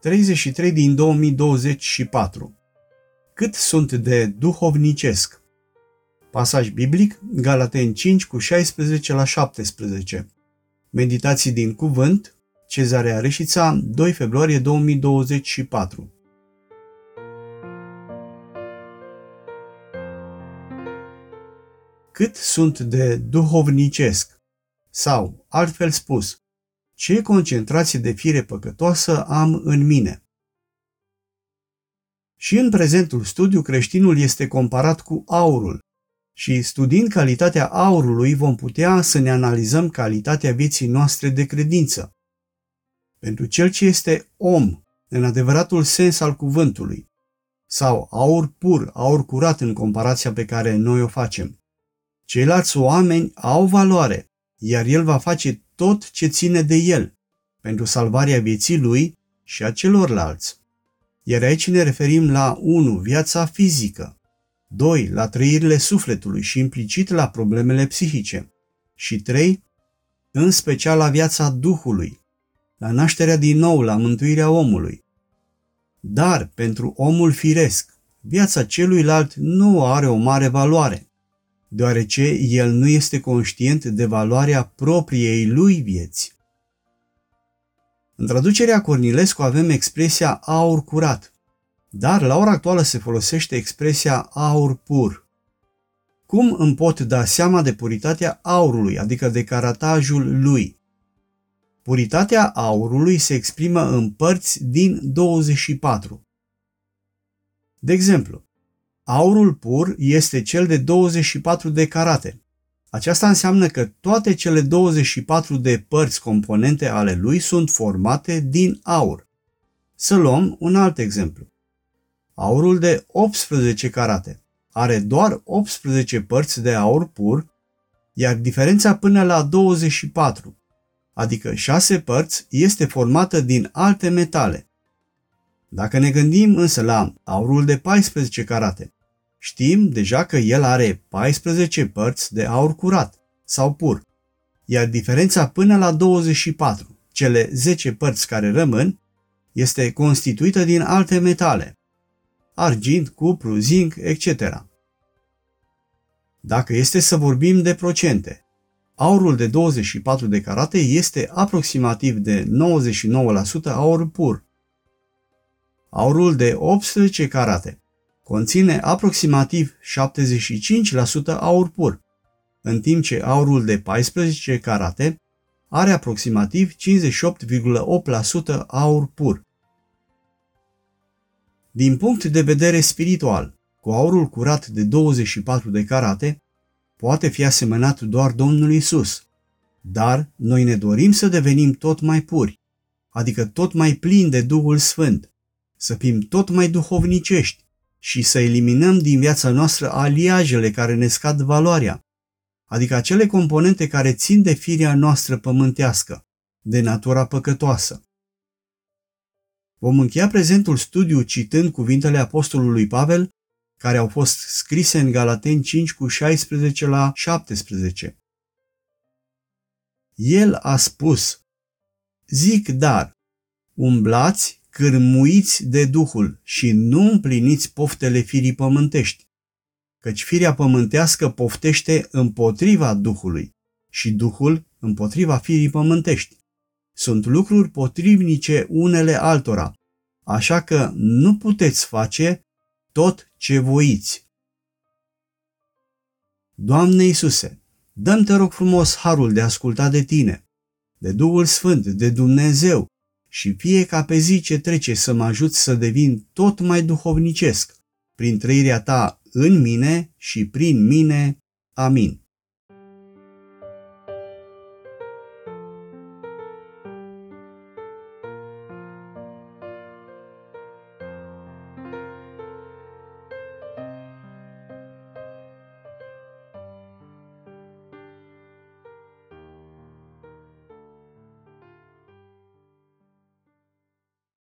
33 din 2024. Cât sunt de duhovnicesc? Pasaj biblic, Galaten 5 cu 16 la 17. Meditații din cuvânt, Cezarea Reșița, 2 februarie 2024. Cât sunt de duhovnicesc? Sau, altfel spus, ce concentrație de fire păcătoasă am în mine? Și în prezentul studiu, creștinul este comparat cu aurul. Și studiind calitatea aurului, vom putea să ne analizăm calitatea vieții noastre de credință. Pentru cel ce este om, în adevăratul sens al cuvântului, sau aur pur, aur curat în comparația pe care noi o facem. Ceilalți oameni au valoare, iar el va face tot ce ține de el, pentru salvarea vieții lui și a celorlalți. Iar aici ne referim la 1. Viața fizică, 2. La trăirile sufletului și implicit la problemele psihice și 3. În special la viața Duhului, la nașterea din nou, la mântuirea omului. Dar pentru omul firesc, viața celuilalt nu are o mare valoare, deoarece el nu este conștient de valoarea propriei lui vieți. În traducerea Cornilescu avem expresia aur curat, dar la ora actuală se folosește expresia aur pur. Cum îmi pot da seama de puritatea aurului, adică de caratajul lui? Puritatea aurului se exprimă în părți din 24. De exemplu, aurul pur este cel de 24 de carate, aceasta înseamnă că toate cele 24 de părți componente ale lui sunt formate din aur. Să luăm un alt exemplu. Aurul de 18 carate are doar 18 părți de aur pur, iar diferența până la 24, adică 6 părți, este formată din alte metale. Dacă ne gândim însă la aurul de 14 carate, Știm deja că el are 14 părți de aur curat sau pur, iar diferența până la 24, cele 10 părți care rămân, este constituită din alte metale, argint, cupru, zinc, etc. Dacă este să vorbim de procente, aurul de 24 de carate este aproximativ de 99% aur pur. Aurul de 18 carate conține aproximativ 75% aur pur, în timp ce aurul de 14 carate are aproximativ 58,8% aur pur. Din punct de vedere spiritual, cu aurul curat de 24 de carate, poate fi asemănat doar Domnul Isus, dar noi ne dorim să devenim tot mai puri, adică tot mai plini de Duhul Sfânt, să fim tot mai duhovnicești, și să eliminăm din viața noastră aliajele care ne scad valoarea, adică acele componente care țin de firea noastră pământească, de natura păcătoasă. Vom încheia prezentul studiu citând cuvintele Apostolului Pavel, care au fost scrise în Galateni 5 cu 16 la 17. El a spus, zic dar, umblați cârmuiți de Duhul și nu împliniți poftele firii pământești, căci firea pământească poftește împotriva Duhului și Duhul împotriva firii pământești. Sunt lucruri potrivnice unele altora, așa că nu puteți face tot ce voiți. Doamne Iisuse, dăm te rog frumos harul de a asculta de Tine, de Duhul Sfânt, de Dumnezeu, și fie ca pe zi ce trece să mă ajut să devin tot mai duhovnicesc, prin trăirea ta în mine și prin mine. Amin.